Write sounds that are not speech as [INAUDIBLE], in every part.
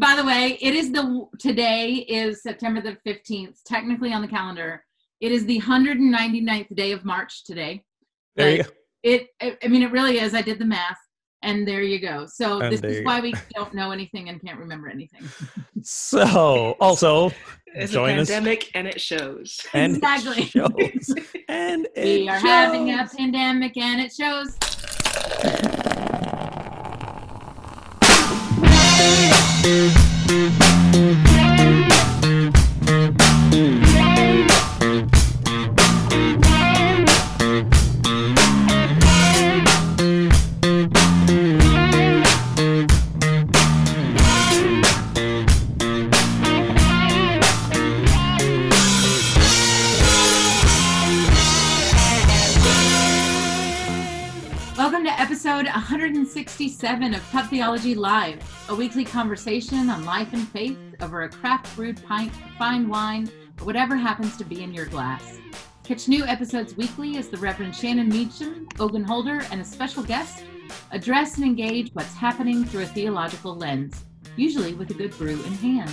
by the way, it is the today is September the 15th, technically on the calendar. It is the 199th day of March today. There you go. It, it I mean it really is. I did the math and there you go. So And this is why we [LAUGHS] don't know anything and can't remember anything. So, also It's join a us pandemic and it shows. and it shows. and [LAUGHS] we it are having a pandemic and it shows. Welcome 167 of Pub Theology Live, a weekly conversation on life and faith over a craft brewed pint, fine wine, or whatever happens to be in your glass. Catch new episodes weekly as the Reverend Shannon Meacham, Ogun Holder, and a special guest address and engage what's happening through a theological lens, usually with a good brew in hand.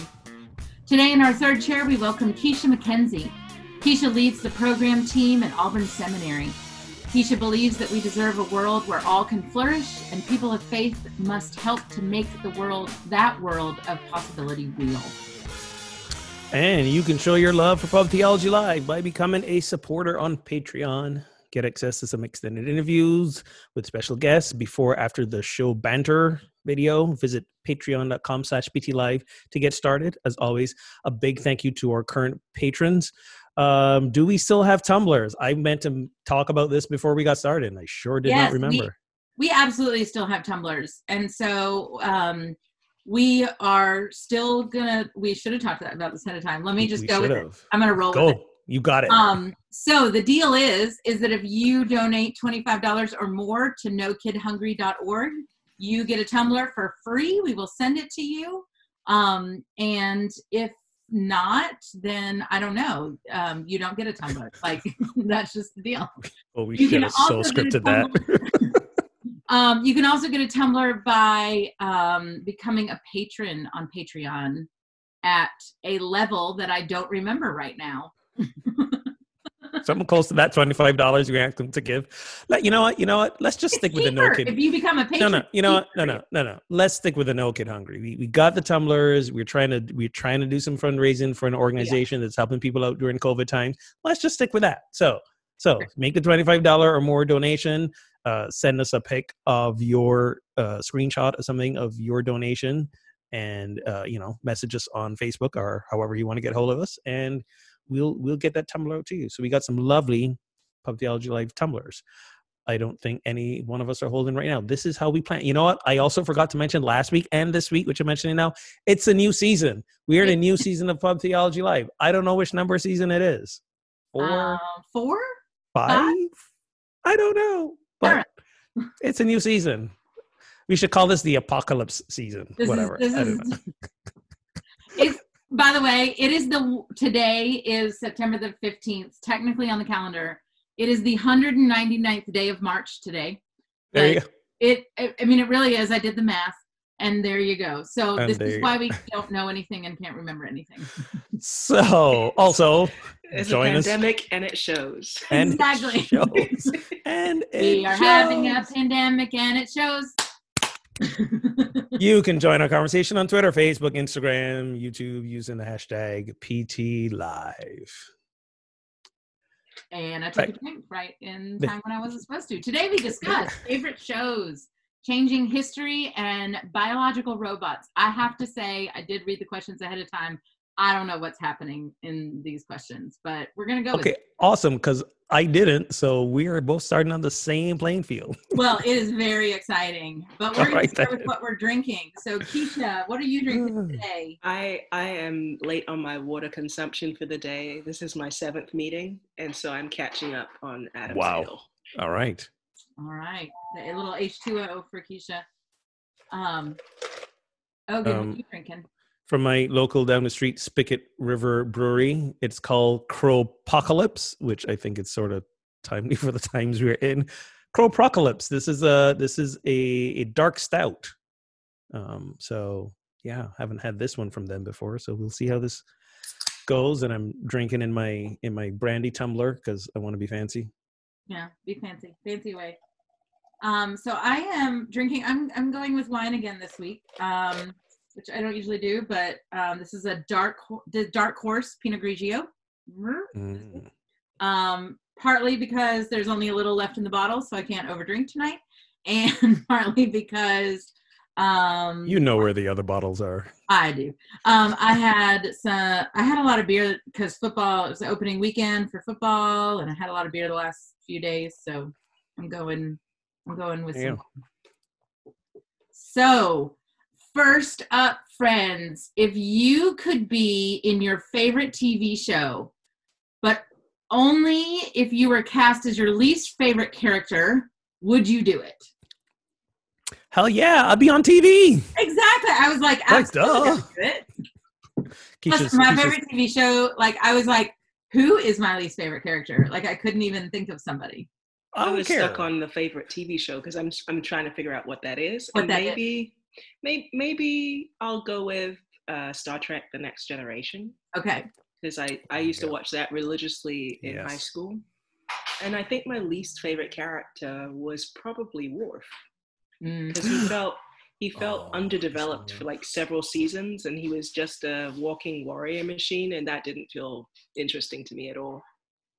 Today, in our third chair, we welcome Keisha McKenzie. Keisha leads the program team at Auburn Seminary. Keisha believes that we deserve a world where all can flourish and people of faith must help to make the world, that world of possibility real. And you can show your love for Pub Theology Live by becoming a supporter on Patreon. Get access to some extended interviews with special guests before after the show banter video. Visit patreon.com slash ptlive to get started. As always, a big thank you to our current patrons. Um, do we still have tumblers? I meant to talk about this before we got started, and I sure did Yes, not we- remember. We absolutely still have tumblers. And so um, we are still gonna, we should have talked about this ahead of time. Let me just We go with it. I'm gonna roll with it. Go. You got it. Um, so the deal is, is that if you donate $25 or more to nokidhungry.org, you get a tumbler for free. We will send it to you. Um, and if not, then I don't know. Um, you don't get a tumbler. [LAUGHS] Like [LAUGHS] that's just the deal. oh, we you should can have so also get a scripted that. [LAUGHS] Um, you can also get a tumbler by um, becoming a patron on Patreon at a level that I don't remember right now. Something close to that twenty-five dollars you ask them to give. Like, you know what? You know what? Let's just stick with the no kid. If you become a No, patron, no. You know what? No, no, no, no. Let's stick with the no kid hungry. We we got the tumblers. We're trying to we're trying to do some fundraising for an organization that's helping people out during COVID times. Let's just stick with that. So so make the twenty-five dollar or more donation. Uh, send us a pic of your uh, screenshot or something of your donation, and uh, you know, message us on Facebook or however you want to get hold of us, and we'll we'll get that tumbler out to you. So we got some lovely Pub Theology Live tumblers. I don't think any one of us are holding right now. This is how we plan. You know what? I also forgot to mention last week and this week, which I'm mentioning now. It's a new season. We are in a new [LAUGHS] season of Pub Theology Live. I don't know which number season it is. Four, Uh, four? five? I don't know. But Alright. it's a new season. We should call this the apocalypse season. This Whatever. is I don't is. it's [LAUGHS] by the way, it is the today is September the fifteenth, technically on the calendar. It is the 199th day of March today. There you go. It, I I mean, it really is. I did the math, and there you go. So And this is why we [LAUGHS] don't know anything and can't remember anything. So, also, It's Join a us. pandemic and it shows. and it shows. [LAUGHS] And we it are having a pandemic, and it shows. [LAUGHS] You can join our conversation on Twitter, Facebook, Instagram, YouTube using the hashtag PT Live. and I took Right. a drink right in [LAUGHS] time when I wasn't supposed to. Today we discuss favorite shows, changing history, and biological robots. I have to say, I did read the questions ahead of time. I don't know what's happening in these questions, but we're gonna go. Okay, With awesome. Because I didn't, so we are both starting on the same playing field. [LAUGHS] Well, it is very exciting, but we're gonna Alright start with what we're drinking. So, Keisha, what are you drinking [SIGHS] today? I I am late on my water consumption for the day. This is my seventh meeting, and so I'm catching up on Adam's Wow. Ale. All right. All right, a little H two O for Keisha. Um, oh, good. Um, what are you drinking? From my local down the street Spigot River Brewery, it's called Crowpocalypse, which I think is sort of timely [LAUGHS] for the times we're in. Crowpocalypse. This is a this is a, a dark stout. Um, so yeah, haven't had this one from them before, so we'll see how this goes. And I'm drinking in my in my brandy tumbler because I want to be fancy. Yeah, be fancy, fancy way. Um, so I am drinking. I'm I'm going with wine again this week, um, which I don't usually do, but um, this is a dark the dark horse Pinot Grigio. Mm. Um, partly because there's only a little left in the bottle, so I can't overdrink tonight, [LAUGHS] and partly because um, You know where the other bottles are. I do. Um, I had some. I had a lot of beer because football it was the opening weekend for football, and I had a lot of beer the last few days. So I'm going. I'm going with some. So first up, friends, if you could be in your favorite TV show, but only if you were cast as your least favorite character, would you do it? Hell yeah, I'll be on TV. Exactly. I was like, Like, absolutely, duh. I'd. Keisha's, my Keisha's- favorite TV show, like I was like, who is my least favorite character? Like I couldn't even think of somebody. I I was care. stuck on the favorite TV show because I'm I'm trying to figure out what that is. What and that is. maybe, maybe maybe I'll go with uh, Star Trek: The Next Generation Okay. because I I used to watch that religiously in high school, and I think my least favorite character was probably Worf Mm. because he felt he [GASPS] felt Oh, underdeveloped for like several seasons, and he was just a walking warrior machine, and that didn't feel interesting to me at all.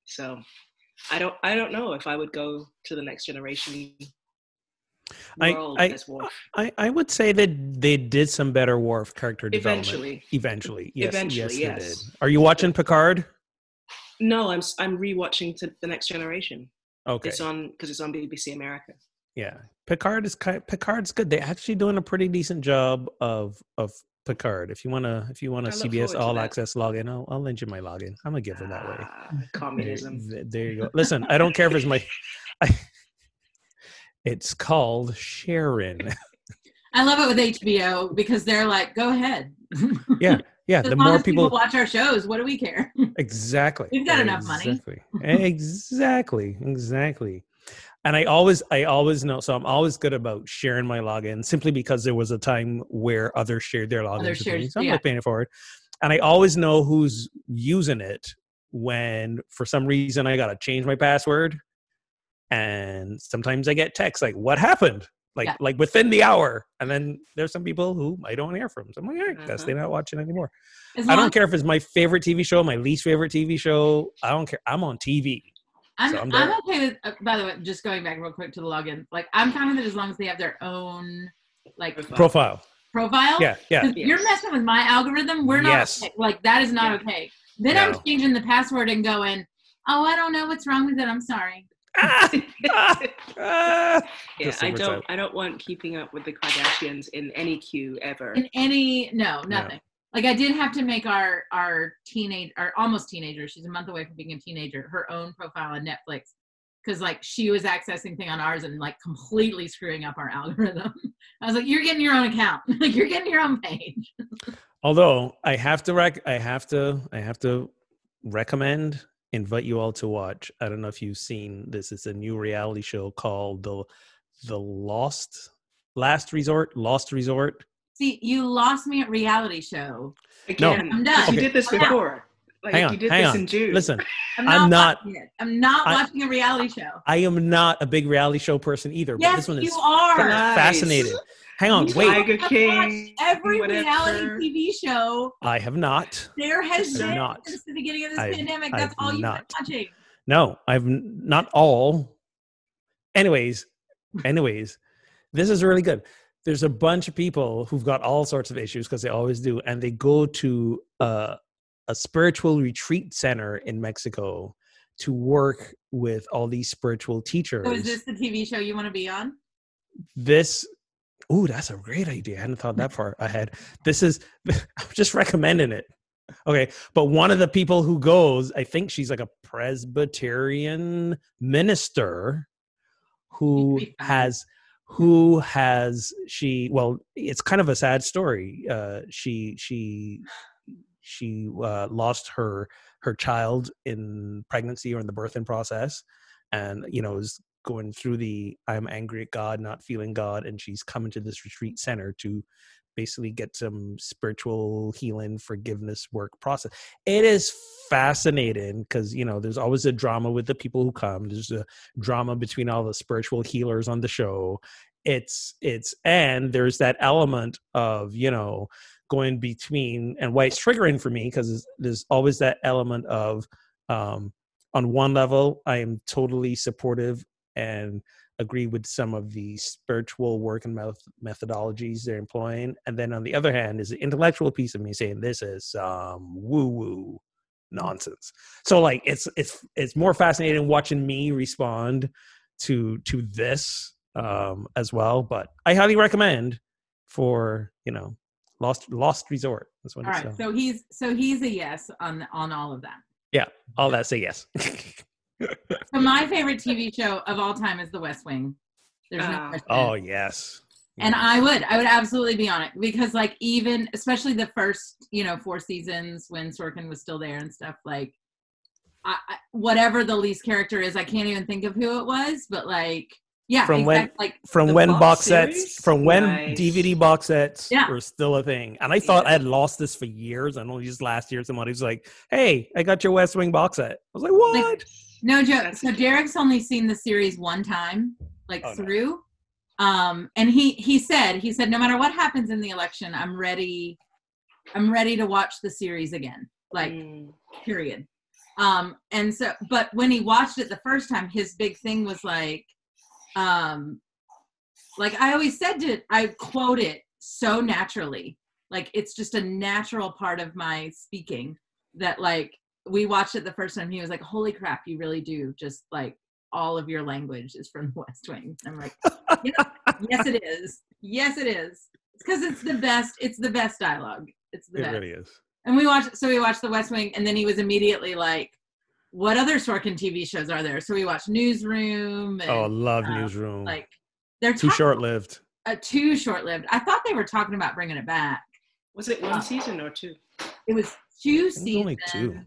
So. I don't. I don't know if I would go to the next generation I- world I- as Worf. I, I would say that they did some better Worf character development. Eventually, Eventually, yes, Eventually, yes, yes. they did. Are you watching Picard? no. I'm I'm rewatching to the next generation. Okay, It's on because it's on BBC America. yeah, Picard is Picard's good. They're actually doing a pretty decent job of of Picard. If you wanna, if you want a I look CBS All that. Access login, I'll I'll lend you my login. I'm a giver that way. Ah, [LAUGHS] There, communism. th- there you go. Listen, I don't care if it's my. [LAUGHS] I, it's called Sharon. [LAUGHS] I love it with HBO because they're like, go ahead. [LAUGHS] Yeah, yeah. the more people, people, watch our shows, what do we care? [LAUGHS] exactly. We've got enough money. Exactly. exactly. Exactly. And I always, I always know. So I'm always good about sharing my login simply because there was a time where others shared their login. Others with me, so I'm yeah. not paying it forward. And I always know who's using it when, for some reason, I got to change my password. And sometimes I get texts like, "What happened?" Like, Yeah. like within the hour. And then there's some people who I don't hear from. So I'm like, "All right, guess Uh-huh. they're not watching anymore." As I don't care if it's my favorite TV show, my least favorite TV show. I don't care. I'm on TV. I'm, So I'm I'm, okay with. Uh, by the way, just going back real quick to the login, like I'm fine with it as long as they have their own like Profile. Profile. profile. Yeah, yeah. 'Cause You're messing with my algorithm. We're not Yes. okay. like that is not Yeah. okay. Then I'm changing the password and going, oh, I don't know what's wrong with it. I'm sorry. Ah, ah, ah. yeah, I don't. time. I don't want keeping up with the Kardashians in any queue ever. In any no, nothing. Like I did have to make our our teenage our almost teenager. She's a month away from being a teenager. Her own profile on Netflix because like she was accessing thing on ours and like completely screwing up our [LAUGHS] algorithm. I was like, you're getting your own account. [LAUGHS] like you're getting your own page. [LAUGHS] Although I have to rec, I have to, I have to recommend, invite you all to watch. I don't know if you've seen this. It's a new reality show called the the Lost Last Resort. Lost Resort. See, you lost me at reality show. Again, I'm done. 'cause you did this I'm done. before. Like Hang on, you did hang this on. in June. Listen, [LAUGHS] I'm not, I'm not- watching it. I'm not I- watching a reality show. I am not a big reality show person either. but Yes, this one you is are. Nice. fascinated. Hang on, wait. Tiger have King, every whatever. reality TV show I have not. there has been not. since the beginning of this I've- pandemic. I've That's all you've not. been watching. No, I've not all. Anyways, anyways, this is really good. There's a bunch of people who've got all sorts of issues because they always do, and they go to uh, a spiritual retreat center in Mexico to work with all these spiritual teachers. So is this the TV show you want to be on? this oh that's a great idea i hadn't thought that far ahead this is [LAUGHS] i'm just recommending it okay but one of the people who goes i think she's like a presbyterian minister who You'd be fine. has who has she well it's kind of a sad story uh she she she uh, lost her her child in pregnancy or in the birthing process and you know is going through the i'm angry at god not feeling god and she's coming to this retreat center to basically get some spiritual healing, forgiveness work process. It is fascinating because you know there's always a drama with the people who come. There's a drama between all the spiritual healers on the show. It's it's and there's that element of you know going between and why it's triggering for me because there's always that element of um, on one level i am totally supportive and agree with some of the spiritual work and methodologies they're employing and then on the other hand is the intellectual piece of me saying this is um, woo woo nonsense. So like it's it's it's more fascinating watching me respond to to this um as well but i highly recommend for you know lost lost resort that's what all right so he's so he's a yes on on all of that. Yeah all that say yes [LAUGHS] so my favorite tv show of all time is the west wing there's no ah. question. oh yes and i would i would absolutely be on it because like even especially the first you know four seasons when sorkin was still there and stuff like I, whatever the least character is i can't even think of who it was but like yeah, from exactly. when like from when box, box sets from when nice. DVD box sets yeah. were still a thing. And I thought yeah. I had lost this for years. And only just last year somebody was like, Hey, I got your West Wing box set. I was like, What? Like, no joke. So Derek's only seen the series one time, like oh, through. No. Um, and he he said, he said, no matter what happens in the election, I'm ready, I'm ready to watch the series again. Like, mm. period. Um, and so but when he watched it the first time, his big thing was like um like i always said to i quote it so naturally like it's just a natural part of my speaking that like we watched it the first time he was like holy crap you really do just like all of your language is from [LAUGHS] the west wing i'm like yes it is yes it is because it's the best it's the best dialogue it's the it best. really is and we watched so we watched the west wing and then he was immediately like what other Sorkin TV shows are there? So we watched Newsroom. And, oh, love um, Newsroom. Like they're too short lived. Uh, too short lived. I thought they were talking about bringing it back. Was it one uh, season or two? It was two it seasons. only two.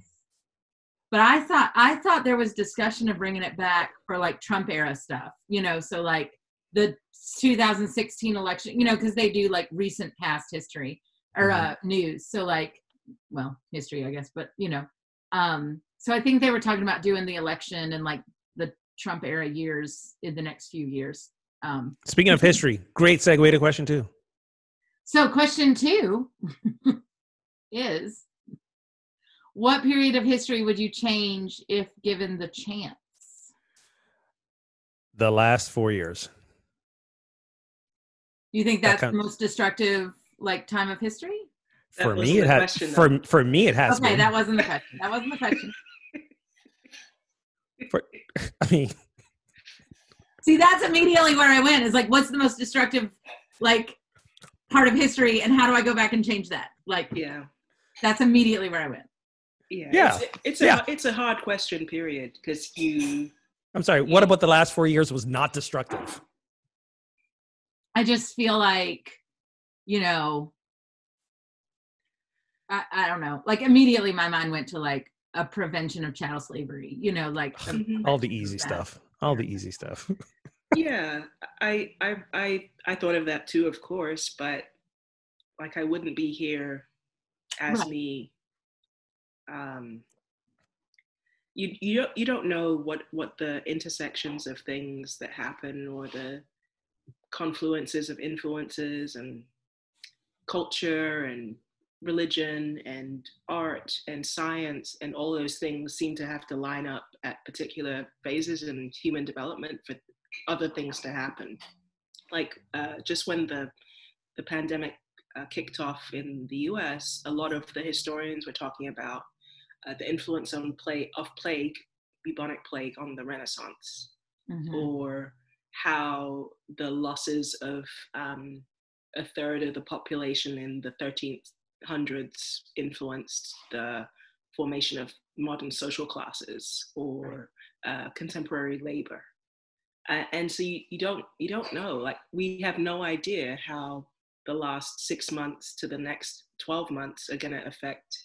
But I thought I thought there was discussion of bringing it back for like Trump era stuff. You know, so like the 2016 election. You know, because they do like recent past history or mm-hmm. uh, news. So like, well, history, I guess. But you know, um, so I think they were talking about doing the election and like the Trump era years in the next few years. Um, Speaking of history, great segue to question two. So, question two [LAUGHS] is What period of history would you change if given the chance? The last four years. You think that's that the most destructive like time of history? for me, it has. For for me, it has. Okay, been. that wasn't the question. That wasn't the question. [LAUGHS] [LAUGHS] For, I mean, see, that's immediately where I went. Is like, what's the most destructive, like, part of history, and how do I go back and change that? Like, yeah, that's immediately where I went. Yeah, yeah. It's, it's a yeah. it's a hard question, period, because you. I'm sorry. What about the last four years was not destructive? I just feel like, you know, I, I don't know. Like immediately, my mind went to like a prevention of chattel slavery you know like mm-hmm. all the easy stuff all the easy stuff [LAUGHS] yeah I, I i i thought of that too of course but like i wouldn't be here as right. me um you you don't you don't know what what the intersections of things that happen or the confluences of influences and culture and religion and art and science and all those things seem to have to line up at particular phases in human development for other things to happen. Like uh, just when the the pandemic uh, kicked off in the U.S., a lot of the historians were talking about uh, the influence on play of plague, bubonic plague, on the Renaissance, mm-hmm. or how the losses of um, a third of the population in the 13th hundreds influenced the formation of modern social classes or uh, contemporary labor. Uh, and so you, you don't you don't know like we have no idea how the last six months to the next 12 months are going to affect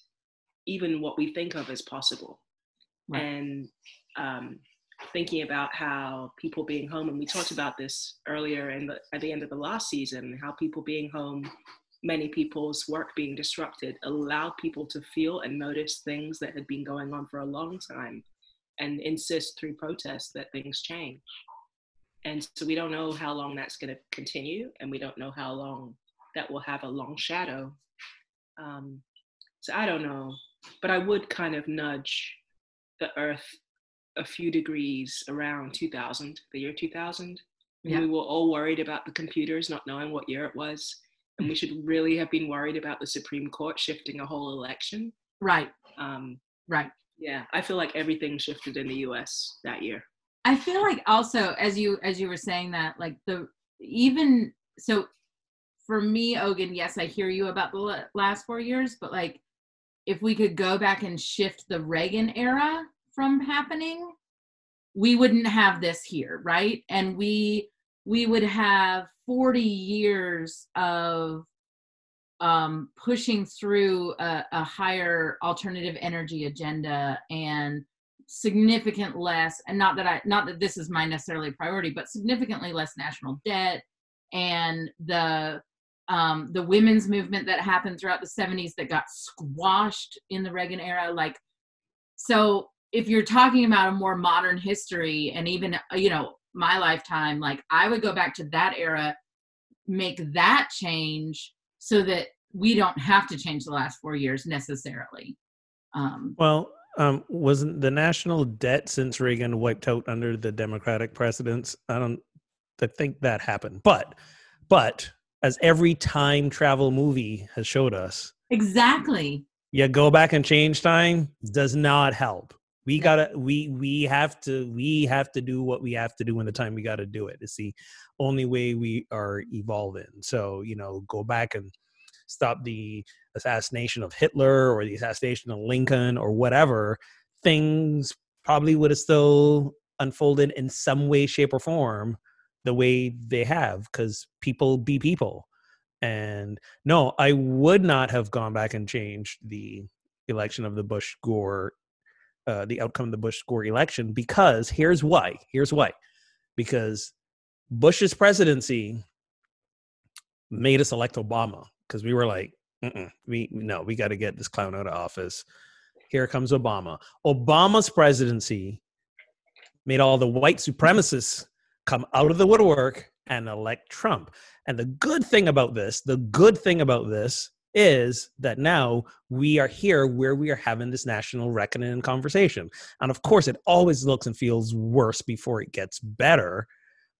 even what we think of as possible right. and um, thinking about how people being home and we talked about this earlier in the, at the end of the last season how people being home many people's work being disrupted allowed people to feel and notice things that had been going on for a long time and insist through protest that things change. And so we don't know how long that's going to continue, and we don't know how long that will have a long shadow. Um, so I don't know, but I would kind of nudge the Earth a few degrees around 2000, the year 2000. Yeah. We were all worried about the computers not knowing what year it was. And we should really have been worried about the Supreme Court shifting a whole election. Right. Um, right. Yeah, I feel like everything shifted in the U.S. that year. I feel like also as you as you were saying that, like the even so for me, Ogun, yes, I hear you about the last four years, but like if we could go back and shift the Reagan era from happening, we wouldn't have this here, right? And we we would have 40 years of um, pushing through a, a higher alternative energy agenda and significant less and not that i not that this is my necessarily priority but significantly less national debt and the um, the women's movement that happened throughout the 70s that got squashed in the reagan era like so if you're talking about a more modern history and even you know my lifetime like i would go back to that era make that change so that we don't have to change the last four years necessarily. Um, well, um, wasn't the national debt since Reagan wiped out under the Democratic presidents? I don't I think that happened, but but as every time travel movie has showed us, exactly. Yeah, go back and change time does not help. We gotta we we have to we have to do what we have to do in the time we gotta do it. It's the only way we are evolving. So, you know, go back and stop the assassination of Hitler or the assassination of Lincoln or whatever, things probably would have still unfolded in some way, shape, or form the way they have because people be people. And no, I would not have gone back and changed the election of the Bush Gore, uh, the outcome of the Bush Gore election because here's why. Here's why. Because Bush's presidency made us elect Obama because we were like, we no, we got to get this clown out of office. Here comes Obama. Obama's presidency made all the white supremacists come out of the woodwork and elect Trump. And the good thing about this, the good thing about this is that now we are here where we are having this national reckoning and conversation. And of course, it always looks and feels worse before it gets better.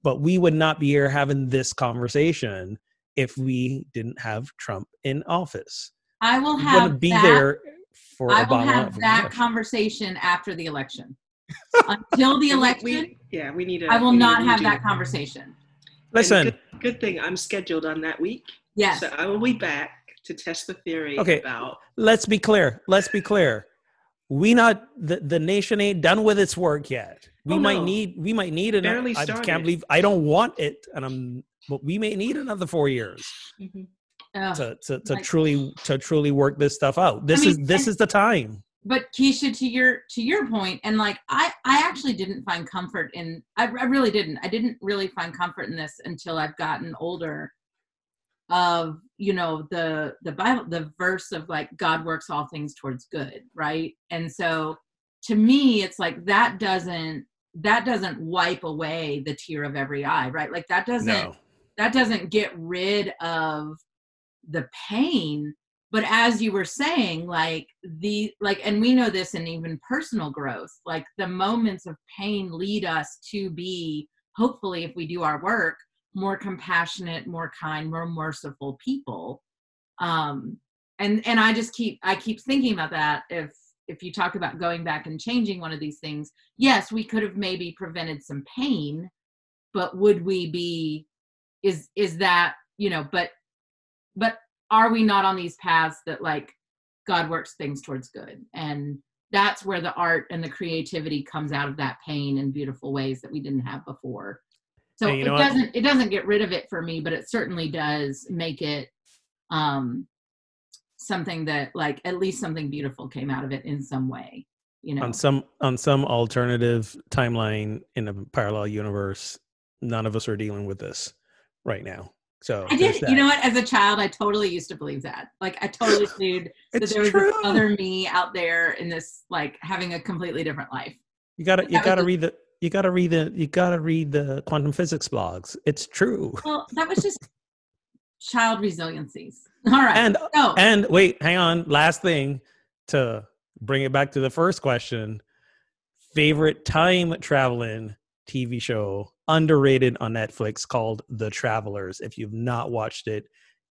But we would not be here having this conversation if we didn't have Trump in office. I will have be that, there for I will have that conversation after the election. Until the [LAUGHS] election, we, yeah, we need. A, I will not have that conversation. Listen, good, good, thing I'm scheduled on that week. Yes, so I will be back to test the theory. Okay, about. Let's be clear. Let's be clear. We not the, the nation ain't done with its work yet. We oh, might no. need we might need an. I can't believe I don't want it, and I'm but we may need another four years mm-hmm. to to, to truly to truly work this stuff out. This I mean, is this and, is the time. But Keisha, to your to your point, and like I I actually didn't find comfort in I, I really didn't I didn't really find comfort in this until I've gotten older. Of you know the the Bible the verse of like God works all things towards good, right? And so to me, it's like that doesn't that doesn't wipe away the tear of every eye, right? Like that doesn't no that doesn't get rid of the pain but as you were saying like the like and we know this in even personal growth like the moments of pain lead us to be hopefully if we do our work more compassionate more kind more merciful people. Um and and i just keep i keep thinking about that. If if you talk about going back and changing one of these things yes we could have maybe prevented some pain but would we be is is that you know but but are we not on these paths that like god works things towards good and that's where the art and the creativity comes out of that pain in beautiful ways that we didn't have before so it doesn't what? it doesn't get rid of it for me but it certainly does make it um something that like at least something beautiful came out of it in some way you know on some on some alternative timeline in a parallel universe none of us are dealing with this right now. So I did. You know what? As a child, I totally used to believe that. Like, I totally [LAUGHS] believed that there was true. this other me out there in this, like, having a completely different life. You gotta you gotta read the you gotta read the you gotta read the quantum physics blogs. It's true. Well, that was just [LAUGHS] child resiliencies. [LAUGHS] All right. And so, and wait, hang on. Last thing to bring it back to the first question. Favorite time traveling TV show underrated on Netflix called The Travelers. If you've not watched it,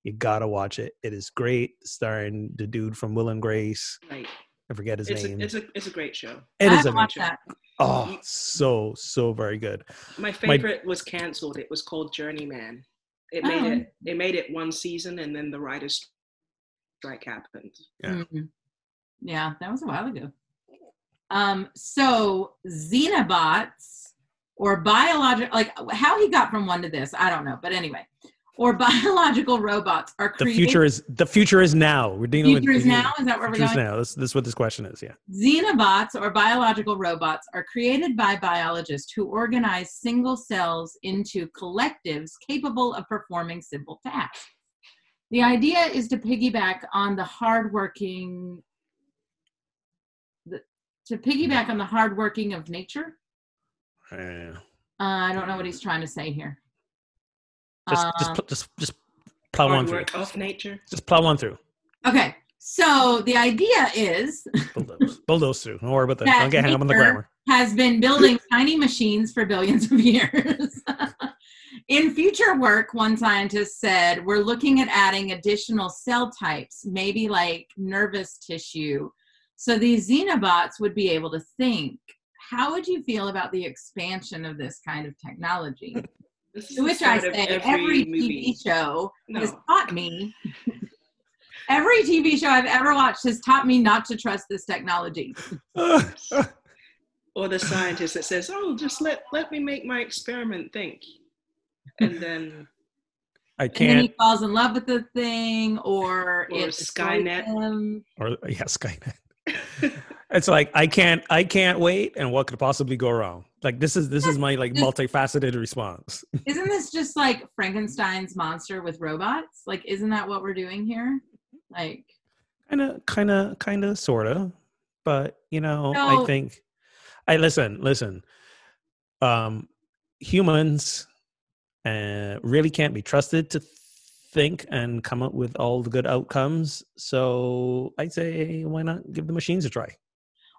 you gotta watch it. It is great, starring the dude from Will and Grace. Right. I forget his It's name. a, it's a it's a great show. It I is haven't a watched that. oh so so very good. My favorite was canceled. It was called Journeyman. It made Oh. it. It made it one season, and then the writers' strike happened. Yeah. Mhm. Yeah, that was a while ago. Um, so xenobots or biological, like how he got from one to this, I don't know, but anyway, or biological robots are The future is the future is now. We're dealing with future is now. Is that where we're Future is going? now. This, this is what this question is. Yeah. Xenobots or biological robots are created by biologists who organize single cells into collectives capable of performing simple tasks. The idea is to piggyback on the hardworking, the, to piggyback on the hardworking of nature. Yeah. Uh, I don't know what he's trying to say here. Just just Um, pl- just just plow one Hard through. work of nature. Just plow one through. okay, so the idea is Bulldoze. [LAUGHS] Bulldoze through. Don't worry about that. That Don't get hung up on the grammar. has been building [LAUGHS] tiny machines for billions of years. [LAUGHS] In future work, one scientist said, we're looking at adding additional cell types, maybe like nervous tissue. So these xenobots would be able to think. How would you feel about the expansion of this kind of technology? [LAUGHS] To which I start say, every, movie. TV show has taught me. every TV show I've ever watched has taught me not to trust this technology. [LAUGHS] or the scientist that says, "Oh, just let let me make my experiment think," and then [LAUGHS] I can't. and then he falls in love with the thing, or, Or it Skynet. Or yeah, Skynet. It's like I can't. I can't wait. And what could possibly go wrong? Like this is this is my like multifaceted response. [LAUGHS] Isn't this just like Frankenstein's monster with robots? Like, isn't that what we're doing here? Like, kind of kind of kind of sort of but you know i think i listen listen um humans uh, really can't be trusted to think and come up with all the good outcomes. So I'd say why not give the machines a try?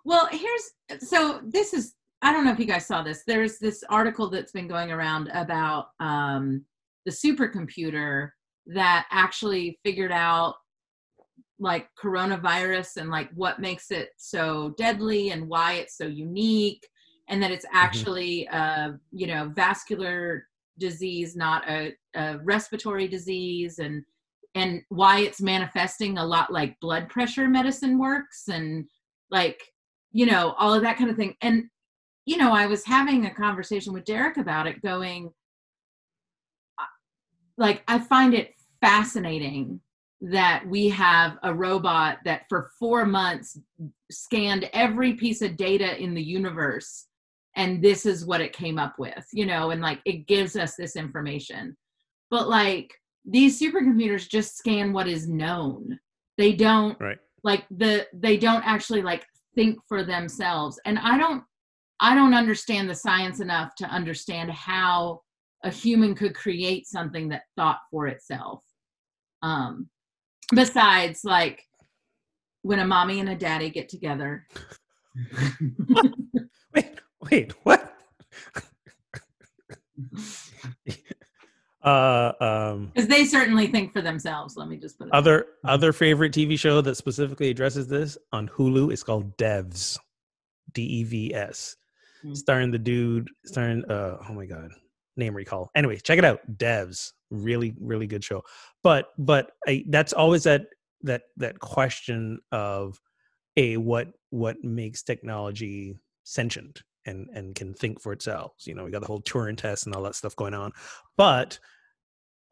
Well, here's so this is I don't know if you guys saw this. There's this article that's been going around about um, the supercomputer that actually figured out like coronavirus and like what makes it so deadly and why it's so unique and that it's actually uh you know vascular disease not a, a respiratory disease and and why it's manifesting a lot like blood pressure medicine works and like you know all of that kind of thing. And you know i was having a conversation with derek about it going like i find it fascinating that we have a robot that for four months scanned every piece of data in the universe and this is what it came up with you know and like it gives us this information. But like these supercomputers just scan what is known. They don't right. like the they don't actually like think for themselves. And i don't i don't understand the science enough to understand how a human could create something that thought for itself. Um besides like when a mommy and a daddy get together. [LAUGHS] Wait wait what? [LAUGHS] Uh um because they certainly think for themselves let me just put it other other favorite tv show that specifically addresses this on hulu is called devs d-e-v-s Hmm. starring the dude starring uh oh my god name recall. Anyway check it out devs. Really really good show. But but I, that's always that that that question of a what what makes technology sentient and and can think for itself you know we got the whole turing test and all that stuff going on but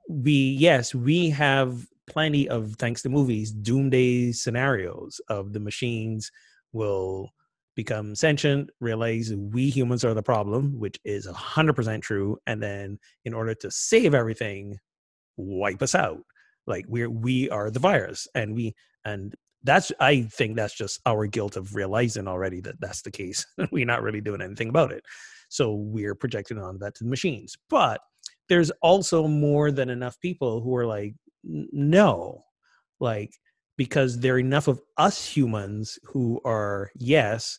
we yes we have plenty of thanks to movies doomsday scenarios of the machines will become sentient realize we humans are the problem which is 100% true and then in order to save everything wipe us out. Like we're we are the virus, and we and that's I think that's just our guilt of realizing already that that's the case. [LAUGHS] we're not really doing anything about it, so we're projecting on that to the machines. But there's also more than enough people who are like, no, like because there are enough of us humans who are yes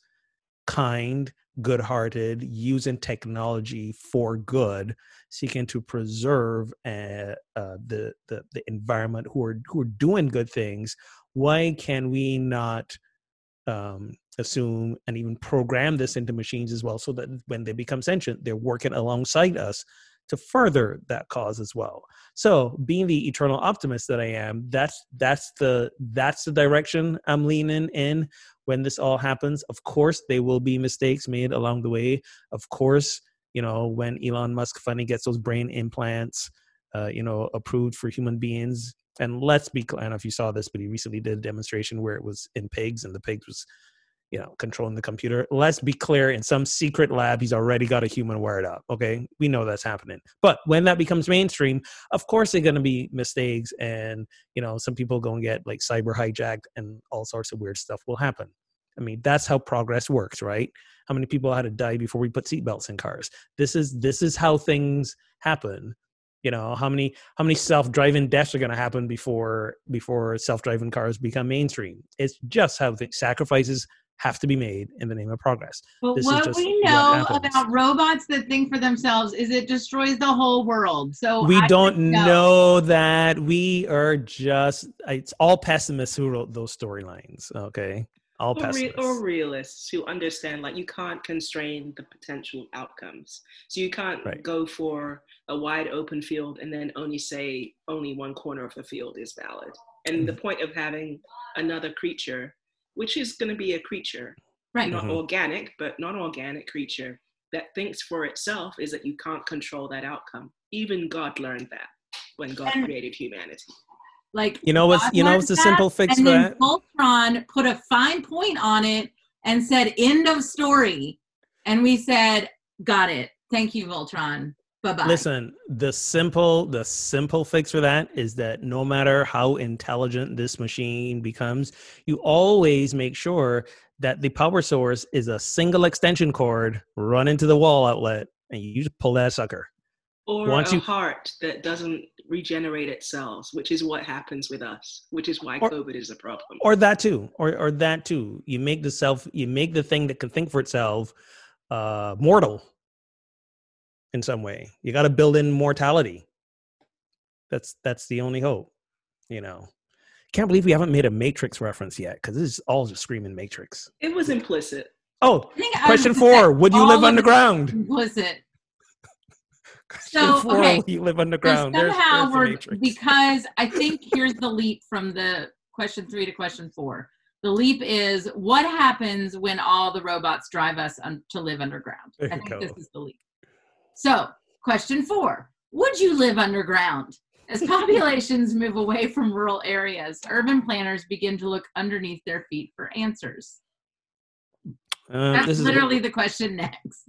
kind good-hearted using technology for good seeking to preserve uh, uh, the, the the environment who are who are doing good things why can we not um, assume and even program this into machines as well so that when they become sentient they're working alongside us to further that cause as well. So being the eternal optimist that i am that's that's the that's the direction i'm leaning in when this all happens. Of course there will be mistakes made along the way. Of course you know when elon musk finally gets those brain implants uh, you know approved for human beings and let's be clear, I don't know if you saw this, but he recently did a demonstration where it was in pigs and the pigs was you know, controlling the computer. Let's be clear in some secret lab, he's already got a human wired up. Okay. We know that's happening. But when that becomes mainstream, of course, there are going to be mistakes and, you know, some people go and get like cyber hijacked and all sorts of weird stuff will happen. I mean, that's how progress works, right? How many people had to die before we put seatbelts in cars? This is this is how things happen. You know, how many how many self-driving deaths are going to happen before before self-driving cars become mainstream? It's just how the sacrifices have to be made in the name of progress. But this what we know what about robots that think for themselves is it destroys the whole world. So we I don't know. know. that. We are just it's all pessimists who wrote those storylines. Okay. All or. Re- or realists who understand like you can't constrain the potential outcomes. So you can't right. go for a wide open field and then only say only one corner of the field is valid. And mm-hmm. the point of having another creature which is going to be a creature, right? Not mm-hmm. organic, but non-organic creature that thinks for itself is that you can't control that outcome. Even God learned that when God and, created humanity. Like you know what's you know what's a simple fix and for then that? Voltron put a fine point on it and said end of story, and we said got it. Thank you, Voltron. Bye-bye. Listen, the simple the simple fix for that is that no matter how intelligent this machine becomes, you always make sure that the power source is a single extension cord run into the wall outlet and you just pull that sucker. Or Once a you, heart that doesn't regenerate itself, which is what happens with us, which is why or, COVID is a problem. Or that too. Or or that too. You make the self you make the thing that can think for itself uh mortal in some way. You got to build in mortality. That's that's the only hope. You know. Can't believe we haven't made a Matrix reference yet because this is all just screaming Matrix. It was implicit. Oh, question four: Would you live underground? Implicit. [LAUGHS] so, okay. You live underground? So somehow we're because I think here's the leap from the question three to question four. The leap is what happens when all the robots drive us un- to live underground. I think go. this is the leap. So, question four Would you live underground? As [LAUGHS] populations move away from rural areas, urban planners begin to look underneath their feet for answers. Uh, That's literally the question next.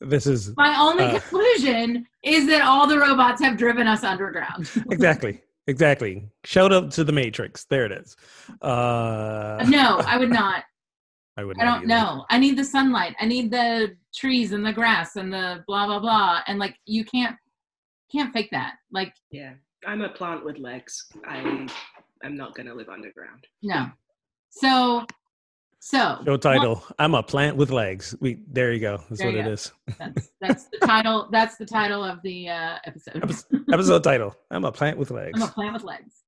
This is my only uh, conclusion is that all the robots have driven us underground. [LAUGHS] exactly. Exactly. Shout out to the Matrix. There it is. Uh, no, I would not. [LAUGHS] I would. I don't know. I need the sunlight. I need the trees and the grass and the blah blah blah. And like you can't can't fake that. Like yeah, I'm a plant with legs. I I'm not gonna live underground. No. So so show title. I'm a plant with legs. We there you go. That's what it is. That's, that's the title. That's the title of the uh, episode. episode. episode title. I'm a plant with legs. I'm a plant with legs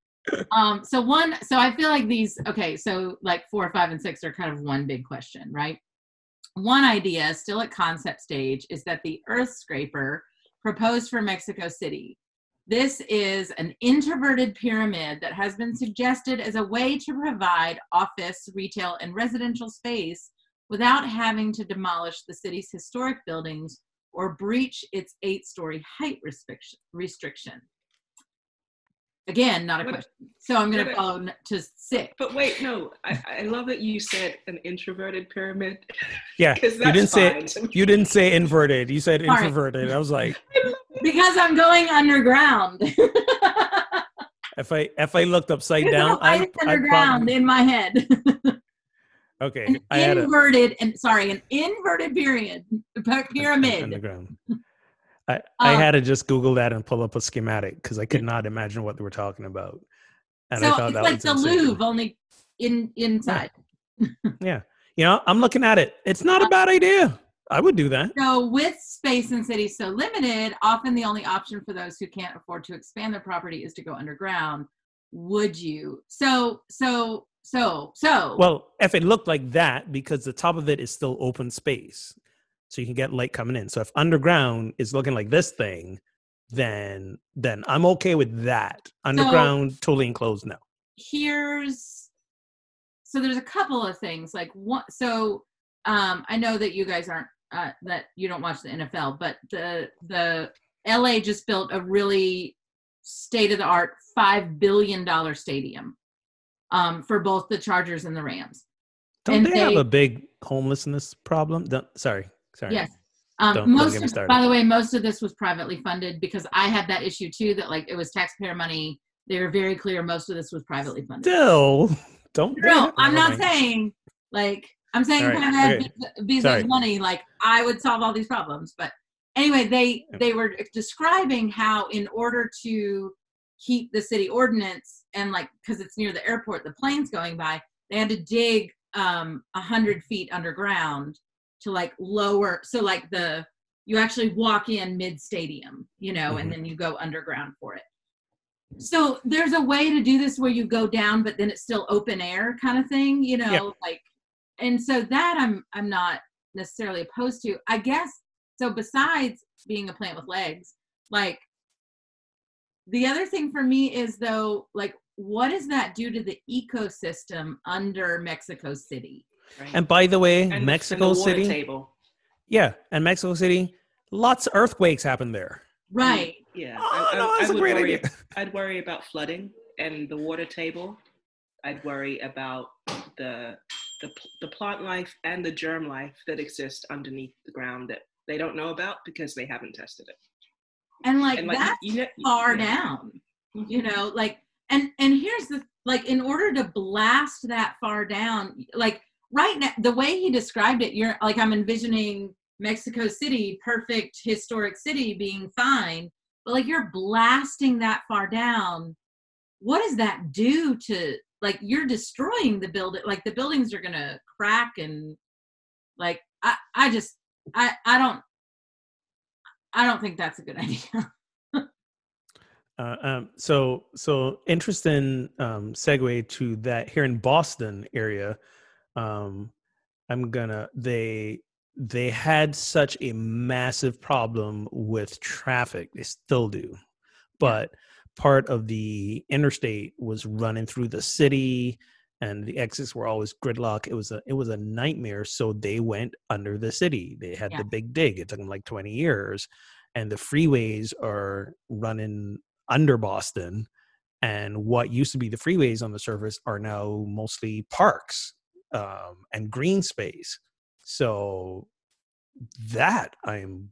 um, so one, so I feel like these, okay, so like four, five, and six are kind of one big question, right? One idea, still at concept stage, is that the Earth scraper proposed for Mexico City. This is an introverted pyramid that has been suggested as a way to provide office, retail, and residential space without having to demolish the city's historic buildings or breach its eight story height restriction. Again, not a What- question. So I'm going to what- phone to six. But wait, no, I, I love that you said an introverted pyramid. Yeah, [LAUGHS] 'Cause you didn't that's say fine to [LAUGHS] me. you didn't say inverted. You said Sorry. introverted. I was like, [LAUGHS] Because I'm going underground. if I if I looked upside down, no I ice underground in my head. okay. an I had a inverted and sorry, an inverted period py- pyramid. underground. I, I Um, had to just Google that and pull up a schematic because I could not imagine what they were talking about. And so I thought it's that like was the insane. Louvre, only in inside. [LAUGHS] Yeah, you know, I'm looking at it. It's not a bad idea. I would do that. So, with space in cities so limited, often the only option for those who can't afford to expand their property is to go underground. Would you? So, so, so, so. Well, if it looked like that, because the top of it is still open space, so you can get light coming in. So if underground is looking like this thing, then then I'm okay with that. Underground, totally enclosed, no. here's so there's a couple of things like one so um i know that you guys aren't uh, that you don't watch the nfl but the the la just built a really state of the art five billion dollar stadium um for both the chargers and the rams Don't And they, have a big homelessness problem? Don't, sorry, sorry. yes um, Don't- most of, by the way most of this was privately funded because i had that issue too that like it was taxpayer money they were very clear most of this was privately funded Still, don't. No, I'm not saying like I'm saying right, I had okay. Bez- Sorry. Bezos money, like I would solve all these problems. But anyway, they they were describing how in order to keep the city ordinance and like because it's near the airport, the planes going by, they had to dig um a hundred feet underground to like lower so like the you actually walk in mid stadium, you know, Mhm. and then you go underground for it. So there's a way to do this where you go down, but then it's still open air kind of thing, you know, Yep. like, and so that I'm I'm not necessarily opposed to. I guess so. Besides being a plant with legs, like the other thing for me is though, like, what does that do to the ecosystem under Mexico City? Right? And by the way, And- and the Mexico City, table. yeah, and Mexico City, lots of earthquakes happen there. Right. Yeah, Oh, no, that's a would great worry, idea. I'd worry about flooding and the water table. I'd worry about the the the plant life and the germ life that exists underneath the ground that they don't know about because they haven't tested it. And like, and like that's you know, far yeah. down. you know like and and here's the like in order to blast that far down like right now the way he described it you're like i'm envisioning mexico city perfect historic city being fine but like you're blasting that far down what does that do to like you're destroying the building like the buildings are gonna crack and like i i just i i don't i don't think that's a good [LAUGHS] idea Uh, um, so, so interesting um, segue to that here in Boston area. Um, I'm gonna they they had such a massive problem with traffic. They still do, but part of the interstate was running through the city, and the exits were always gridlock. It was a it was a nightmare. So they went under the city. They had Yeah. the big dig. It took them like 20 years, and the freeways are running under Boston. And what used to be the freeways on the surface are now mostly parks um, and green space. So that I'm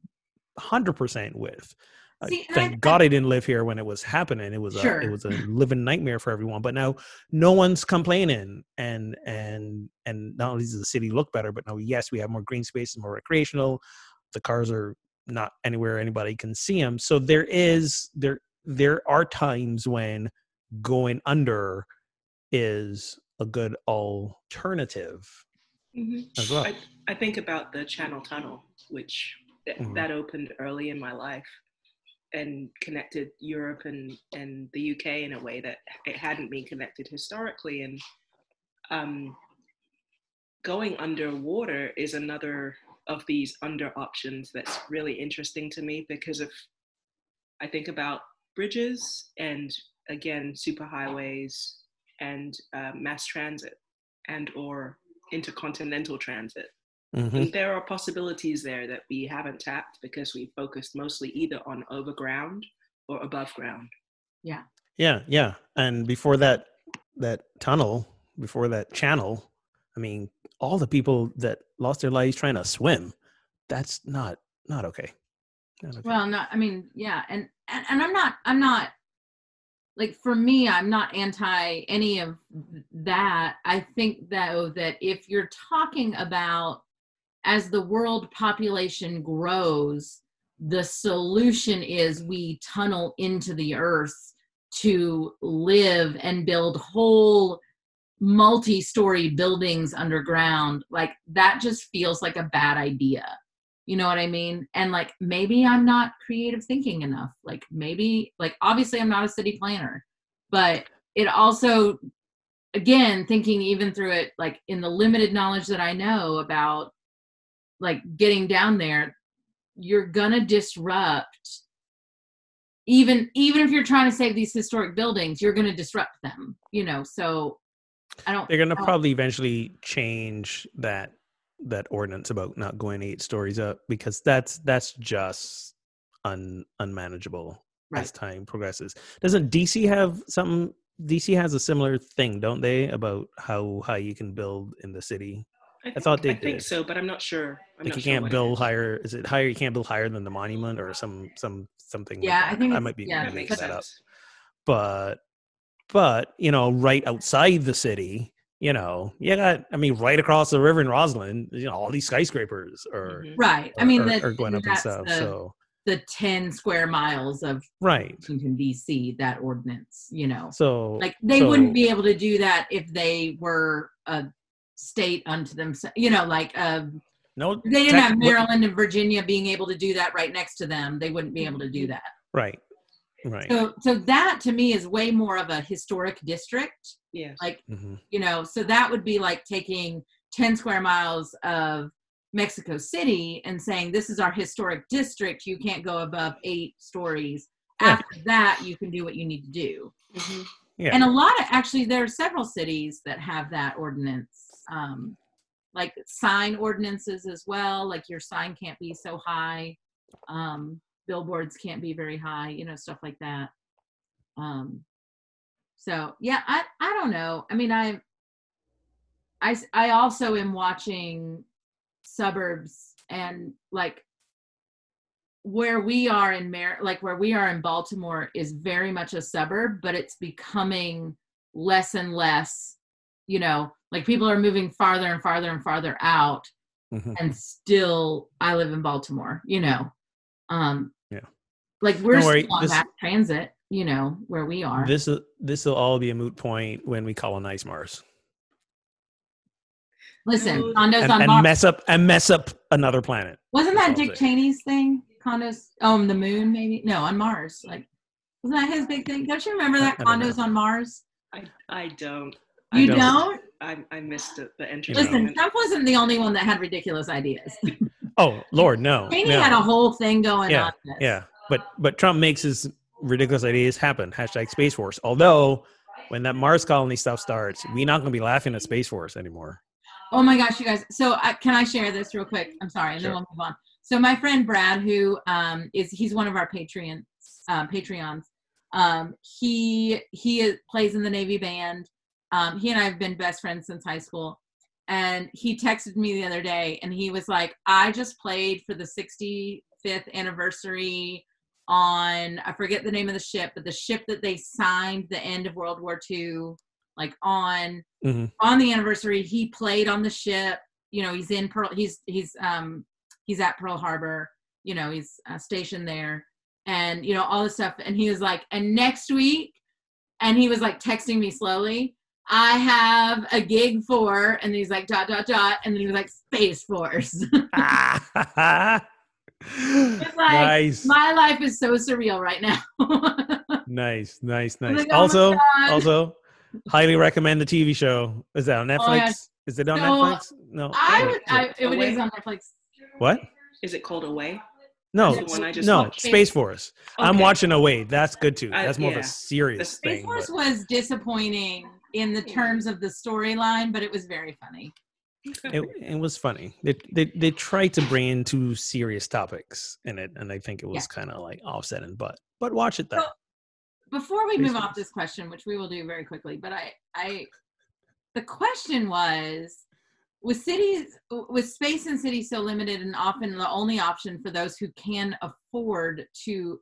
100% with. Uh, See, and I- thank God I didn't live here when it was happening. It was a, it was a living nightmare for everyone. But now no one's complaining, and and and not only does the city look better, but now yes, we have more green space and more recreational. The cars are not anywhere anybody can see them. So there is there there are times when going under is a good alternative Mhm. as well. I, I think about the Channel Tunnel, which th- Mhm. that opened early in my life and connected Europe and, and the UK in a way that it hadn't been connected historically. And um, going underwater is another of these under options that's really interesting to me because of I think about bridges and again superhighways and uh, mass transit and or intercontinental transit Mhm. there are possibilities there that we haven't tapped because we focused mostly either on overground or above ground. Yeah. Yeah, yeah. And before that that tunnel, before that channel, I mean, all the people that lost their lives trying to swim, that's not not okay. Not okay. Well, not. I mean, yeah, and, and and I'm not. I'm not. Like for me, I'm not anti any of that. I think though that if you're talking about as the world population grows, the solution is we tunnel into the earth to live and build whole multi-story buildings underground like that just feels like a bad idea you know what i mean? And like maybe i'm not creative thinking enough. Like maybe like obviously i'm not a city planner but it also again thinking even through it like in the limited knowledge that i know about like getting down there you're gonna disrupt even even if you're trying to save these historic buildings you're gonna disrupt them you know? So i don't They're gonna I probably eventually change that that ordinance about not going eight stories up because that's that's just un unmanageable as time progresses. Doesn't DC have something? DC has a similar thing, don't they, about how high you can build in the city? I, thought they I think so, but I'm not sure. I'm like not you sure can't build is. higher. Is it higher? You can't build higher than the monument or some some something. Yeah, like I think I might be yeah, That making makes that up. but but you know right outside the city you know you got i mean right across the river in rosslyn you know all these skyscrapers are Mhm. right i mean are, that are going up and stuff the, so the 10 square miles of right. Washington dc that ordinance you know. So like they so- wouldn't be able to do that if they were a state unto themselves you know like uh, no they didn't tech- have what- maryland and virginia being able to do that right next to them they wouldn't be able to do that. Right right. So so that to me is way more of a historic district Yes. like hmm you know so that would be like taking 10 square miles of mexico city and saying this is our historic district you can't go above eight stories Yeah. after that you can do what you need to do Mhm. yeah and a lot of actually there are several cities that have that ordinance um, like sign ordinances as well like your sign can't be so high um, billboards can't be very high you know stuff like that um, so yeah i i don't know i mean i i i also am watching suburbs and like where we are in Mar like where we are in Baltimore is very much a suburb, but it's becoming less and less, you know, like people are moving farther and farther and farther out Mhm. and still I live in Baltimore, you know. Um Yeah. like we're Don't worry, still on this- transit, you know, where we are. this will this will all be a moot point when we colonize mars Listen, condos and, on and Mars. mess up and mess up another planet Wasn't that Dick I'm. Cheney's thing? Condos oh, on the moon, maybe? No, on Mars. Like wasn't that his big thing? Don't you remember that I condos on Mars? I I don't. You I don't. don't? I I missed it, the know. Listen, entertainment. Trump wasn't the only one that had ridiculous ideas. oh lord no Cheney no. had a whole thing going Yeah, on. This. Yeah, but but Trump makes his ridiculous ideas happen. Hashtag Space Force. Although when that Mars colony stuff starts, we're not going to be laughing at Space Force anymore. Oh my gosh, you guys. So I, can I share this real quick? I'm sorry, and then we'll move on. So my friend Brad, who um, is he's one of our Patreon uh, Patreons. Um, he he is, plays in the Navy band. Um, he and I have been best friends since high school. And he texted me the other day, and he was like, "I just played for the 65th anniversary on I forget the name of the ship, but the ship that they signed the end of World War II, like on Mhm. on the anniversary. He played on the ship. You know, he's in Pearl. He's he's um he's at Pearl Harbor. You know, he's uh, stationed there, and you know all this stuff. And he was like, and next week, and he was like texting me slowly. I have a gig for, and he's like dot dot dot, and then he was like Space Force. [LAUGHS] [LAUGHS] like, nice, My life is so surreal right now. [LAUGHS] nice, nice, nice. like, oh also, God. also, highly recommend the TV show. Is that on Oh my Netflix? Is it on So, Netflix? No. I would, I, it would is on Netflix. what? Is it called Away? No, That's the one I no, watched. Space Force. I'm watching Away. That's good too. That's more of yeah. a serious Space thing. Force but- was disappointing in the terms of the storyline, but it was very funny. It, it was funny. They, they they tried to bring in two serious topics in it, and I think it was Yeah. kind of like offsetting. But but watch it though. So- before we move off this question, which we will do very quickly, but I, I, the question was, with cities, with space in cities so limited, and often the only option for those who can afford to,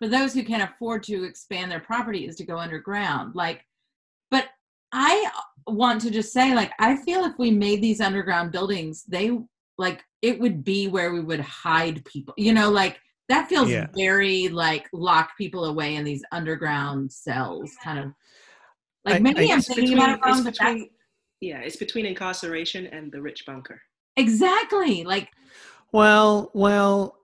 for those who can afford to expand their property is to go underground. Like, I want to just say, like, I feel if we made these underground buildings, they like it would be where we would hide people. You know, like that feels yeah. very like lock people away in these underground cells, kind of. Like maybe I, am thinking between, about it wrong, but between, yeah, it's between incarceration and the rich bunker. Exactly. Like. Well, well,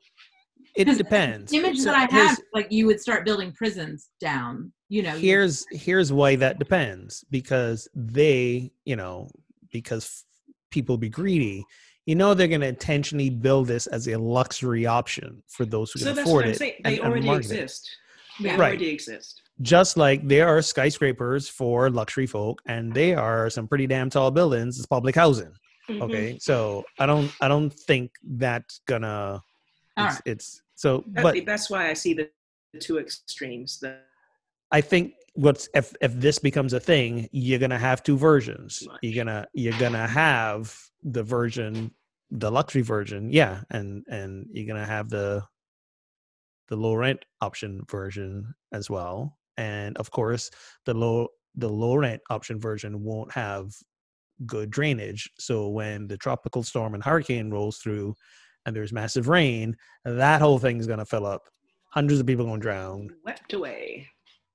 it depends. The image so that I have, like you would start building prisons down. You know. Here's here's why that depends because they, you know, because people be greedy you know they're going to intentionally build this as a luxury option for those who so can afford it. Saying. They and, already and exist. They right. already exist. Just like there are skyscrapers for luxury folk, and they are some pretty damn tall buildings. It's public housing. Mm-hmm. Okay, so I don't, I don't think that's gonna. It's, right. it's so, but that's why I see the, the two extremes. The I think what's if if this becomes a thing, you're gonna have two versions. Much. You're gonna you're gonna have the version the luxury version yeah and and you're gonna have the the low rent option version as well and of course the low the low rent option version won't have good drainage so when the tropical storm and hurricane rolls through and there's massive rain that whole thing is going to fill up hundreds of people going to drown wept away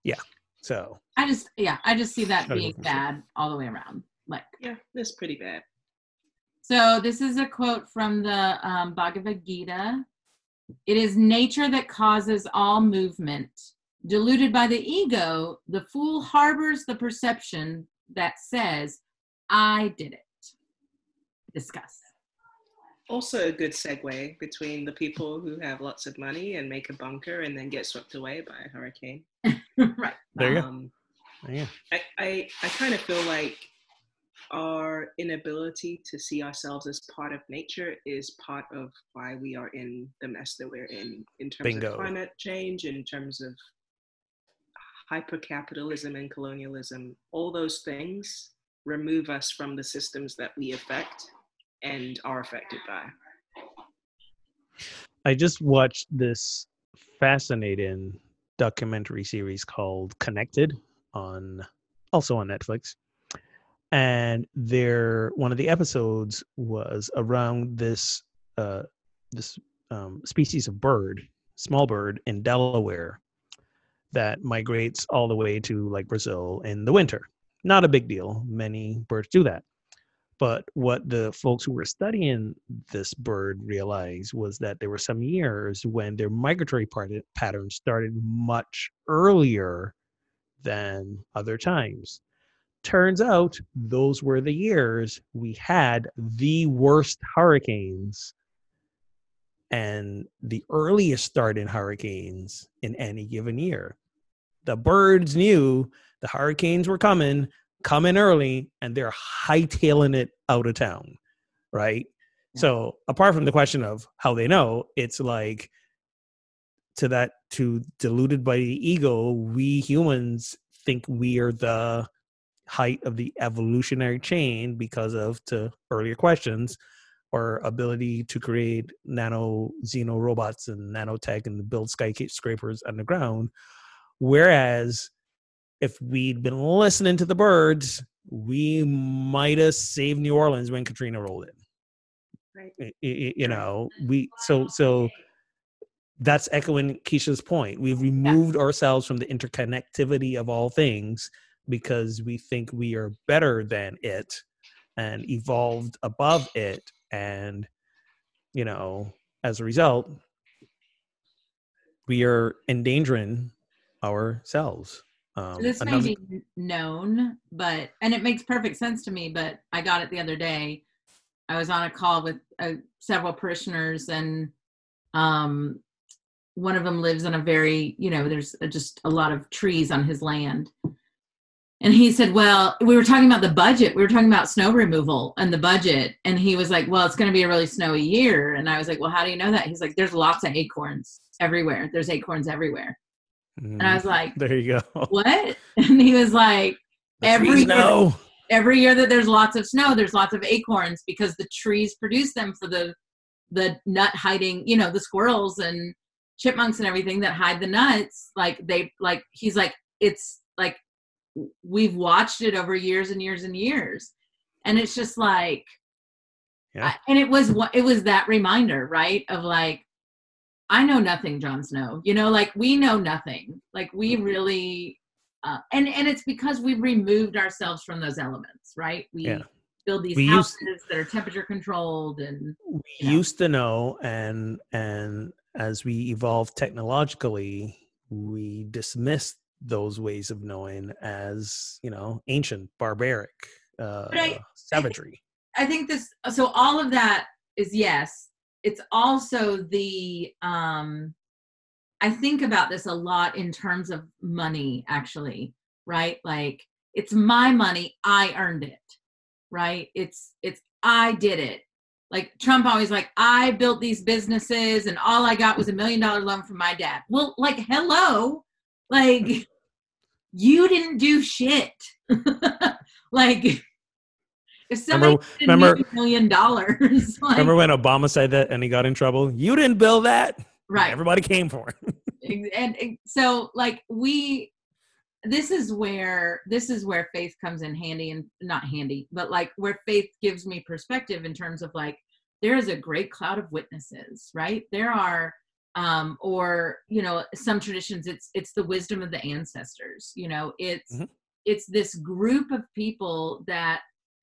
yeah so i just yeah i just see that being bad all the way around like yeah that's pretty bad so this is a quote from the um, Bhagavad Gita. It is nature that causes all movement. Deluded by the ego, the fool harbors the perception that says, I did it. Discuss. Also, a good segue between the people who have lots of money and make a bunker and then get swept away by a hurricane. [LAUGHS] right. There you um, go. Yeah. I, I, I kind of feel like our inability to see ourselves as part of nature is part of why we are in the mess that we're in, in terms Bingo. of climate change, in terms of hypercapitalism and colonialism. All those things remove us from the systems that we affect and are affected by. I just watched this fascinating documentary series called Connected on also on Netflix and there one of the episodes was around this uh, this um, species of bird, small bird in Delaware, that migrates all the way to like Brazil in the winter. Not a big deal. Many birds do that. But what the folks who were studying this bird realized was that there were some years when their migratory part- patterns started much earlier than other times. Turns out those were the years we had the worst hurricanes and the earliest start in hurricanes in any given year. The birds knew the hurricanes were coming, coming early, and they're hightailing it out of town, right? So, apart from the question of how they know, it's like to that to deluded by the ego, we humans think we are the height of the evolutionary chain because of to earlier questions our ability to create nano xeno robots and nanotech and build skyscrapers underground whereas if we'd been listening to the birds we might have saved new orleans when katrina rolled in. Right. You know we so so that's echoing keisha's point. We've removed yeah. ourselves from the interconnectivity of all things because we think we are better than it and evolved above it. And you know as a result we are endangering ourselves um, this another- may be known but and it makes perfect sense to me but i got it the other day i was on a call with uh, several parishioners and um one of them lives on a very you know there's just a lot of trees on his land and he said, Well, we were talking about the budget. We were talking about snow removal and the budget. And he was like, Well, it's going to be a really snowy year. And I was like, Well, how do you know that? He's like, There's lots of acorns everywhere. There's acorns everywhere. And I mm-hmm. was like, there you go. [LAUGHS] what? [LAUGHS] And he was like, The every year- know. every year that there's lots of snow, there's lots of acorns because the trees produce them for the the nut hiding, you know, the squirrels and chipmunks and everything that hide the nuts. Like they like he's like it's like we've watched it over years and years and years, and it's just like, Yeah. I- and it was what it was that reminder, right? Of like. I know nothing, Jon Snow. You know, like we know nothing. Like we really uh, and and it's because we've removed ourselves from those elements right we Yeah. build these We used- houses that are temperature controlled and we you know. used to know and and as we evolved technologically we dismissed those ways of knowing as you know ancient barbaric uh I- savagery i think this so all of that is yes it's also the um i think about this a lot in terms of money actually right? Like it's my money i earned it right? It's it's i did it. Like trump always like i built these businesses and all i got was a million dollar loan from my dad. Well like hello like [LAUGHS] you didn't do shit. [LAUGHS] Like if somebody Remember- remember- million dollars [LAUGHS] like, remember when obama said that and he got in trouble? You didn't build that. Right. Everybody came for it. [LAUGHS] And, and so like we this is where this is where faith comes in handy and not handy but like where faith gives me perspective in terms of like there is a great cloud of witnesses right? There are um or you know some traditions it's it's the wisdom of the ancestors you know? It's Mhm. it's this group of people that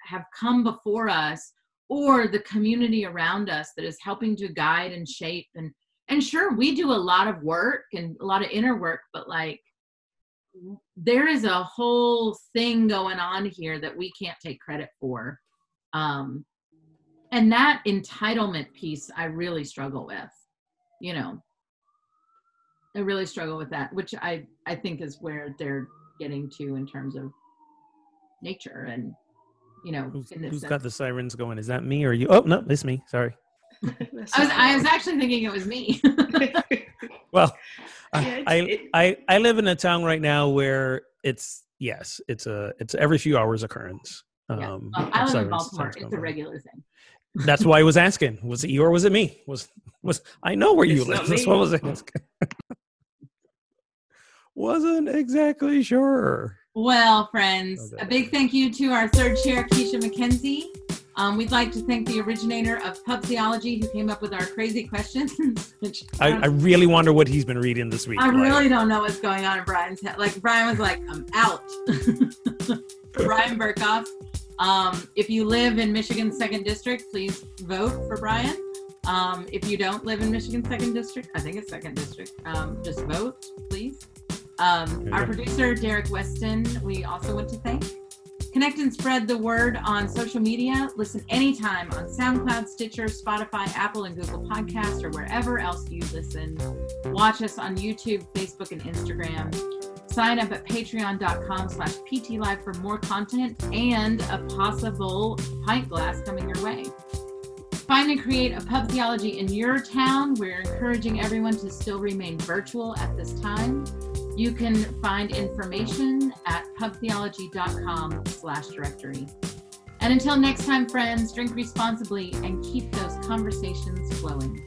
have come before us or the community around us that is helping to guide and shape. And and sure we do a lot of work and a lot of inner work but like there is a whole thing going on here that we can't take credit for. Um and that entitlement piece i really struggle with you know. I really struggle with that which i i think is where they're getting to in terms of nature and you know who's, in this who's sense. got the sirens going is that me or you oh no it's me sorry [LAUGHS] I was, I was actually thinking it was me. [LAUGHS] well [LAUGHS] I, I, I i live in a town right now where it's yes it's a it's every few hours occurrence Yeah. um Well, I live in sirens- Baltimore. It's a going. regular thing. That's why I was asking. Was it you or was it me? Was was I know where you It's live? That's me. what I was asking. Wasn't exactly sure. Well, friends, Okay. a big thank you to our third chair, Keisha McKenzie. Um, we'd like to thank the originator of Pub Theology who came up with our crazy questions. [LAUGHS] which I, I really wonder what he's been reading this week. I really don't know what's going on in Bryan's head. Like Bryan was like, I'm out. [LAUGHS] Bryan Berghoef. Um, if you live in Michigan's second district, please vote for Bryan. Um, if you don't live in Michigan's second district, I think it's second district, um, just vote, please. Um, our producer, Derek Weston, we also want to thank. Connect and spread the word on social media. Listen anytime on SoundCloud, Stitcher, Spotify, Apple, and Google Podcasts, or wherever else you listen. Watch us on YouTube, Facebook, and Instagram. Sign up at patreon.com slash ptlive for more content and a possible pint glass coming your way. Find and create a pub theology in your town. We're encouraging everyone to still remain virtual at this time. You can find information at pubtheology.com slash directory. And until next time, friends, drink responsibly and keep those conversations flowing.